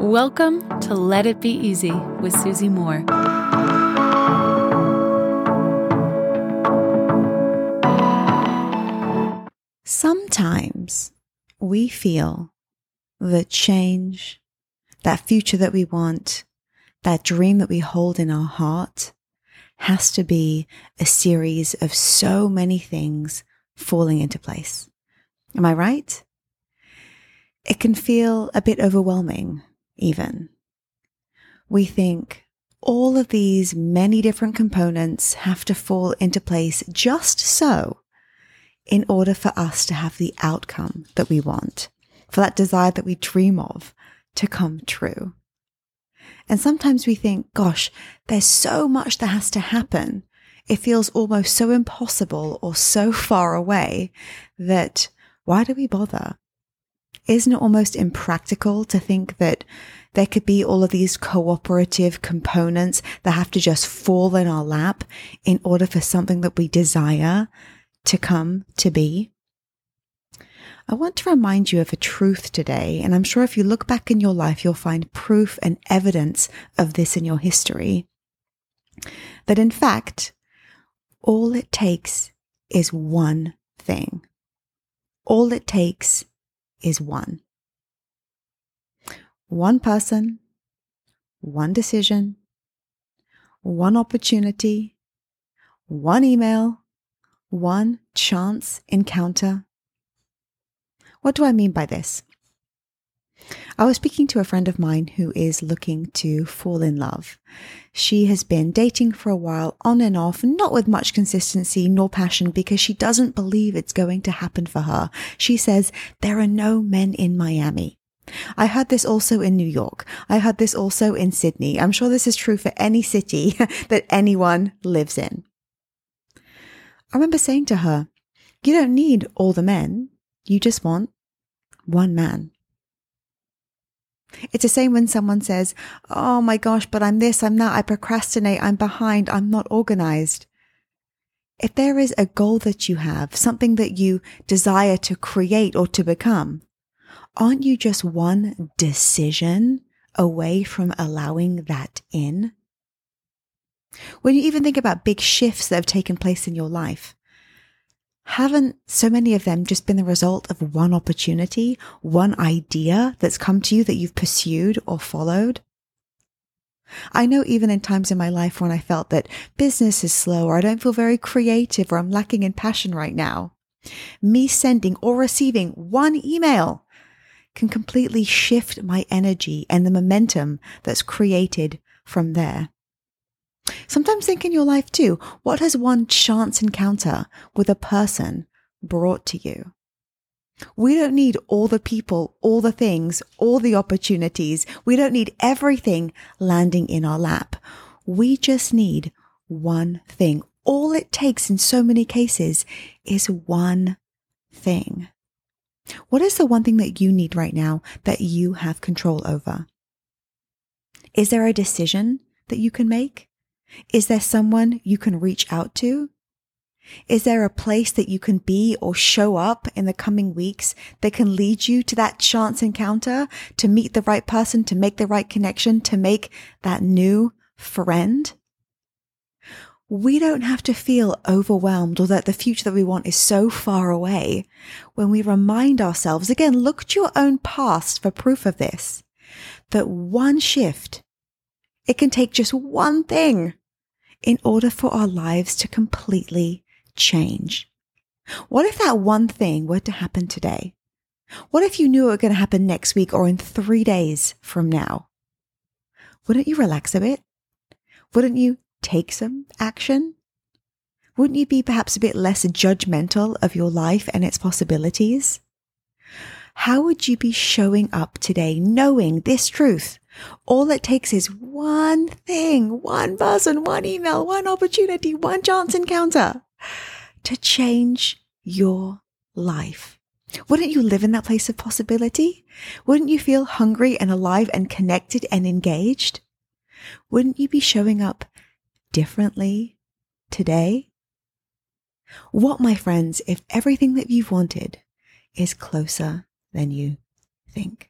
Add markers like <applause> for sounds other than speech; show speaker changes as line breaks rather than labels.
Welcome to Let It Be Easy with Susie Moore.
Sometimes we feel that change, that future that we want, that dream that we hold in our heart has to be a series of so many things falling into place. Am I right? It can feel a bit overwhelming, even. We think all of these many different components have to fall into place just so in order for us to have the outcome that we want, for that desire that we dream of to come true. And sometimes we think, gosh, there's so much that has to happen. It feels almost so impossible or so far away that why do we bother? Isn't it almost impractical to think that there could be all of these cooperative components that have to just fall in our lap in order for something that we desire to come to be? I want to remind you of a truth today, and I'm sure if you look back in your life, you'll find proof and evidence of this in your history. That in fact, all it takes is one thing. All it takes is one. One person, one decision, one opportunity, one email, one chance encounter what do I mean by this? I was speaking to a friend of mine who is looking to fall in love. She has been dating for a while, on and off, not with much consistency nor passion, because she doesn't believe it's going to happen for her. She says, There are no men in Miami. I heard this also in New York. I heard this also in Sydney. I'm sure this is true for any city <laughs> that anyone lives in. I remember saying to her, You don't need all the men. You just want one man. It's the same when someone says, Oh my gosh, but I'm this, I'm that, I procrastinate, I'm behind, I'm not organized. If there is a goal that you have, something that you desire to create or to become, aren't you just one decision away from allowing that in? When you even think about big shifts that have taken place in your life, haven't so many of them just been the result of one opportunity, one idea that's come to you that you've pursued or followed? I know even in times in my life when I felt that business is slow or I don't feel very creative or I'm lacking in passion right now, me sending or receiving one email can completely shift my energy and the momentum that's created from there. Sometimes think in your life too, what has one chance encounter with a person brought to you? We don't need all the people, all the things, all the opportunities. We don't need everything landing in our lap. We just need one thing. All it takes in so many cases is one thing. What is the one thing that you need right now that you have control over? Is there a decision that you can make? Is there someone you can reach out to? Is there a place that you can be or show up in the coming weeks that can lead you to that chance encounter, to meet the right person, to make the right connection, to make that new friend? We don't have to feel overwhelmed or that the future that we want is so far away when we remind ourselves, again, look at your own past for proof of this, that one shift, it can take just one thing in order for our lives to completely change. What if that one thing were to happen today? What if you knew it were going to happen next week or in three days from now? Wouldn't you relax a bit? Wouldn't you take some action? Wouldn't you be perhaps a bit less judgmental of your life and its possibilities? How would you be showing up today knowing this truth all it takes is one thing, one person, one email, one opportunity, one chance encounter to change your life. Wouldn't you live in that place of possibility? Wouldn't you feel hungry and alive and connected and engaged? Wouldn't you be showing up differently today? What, my friends, if everything that you've wanted is closer than you think?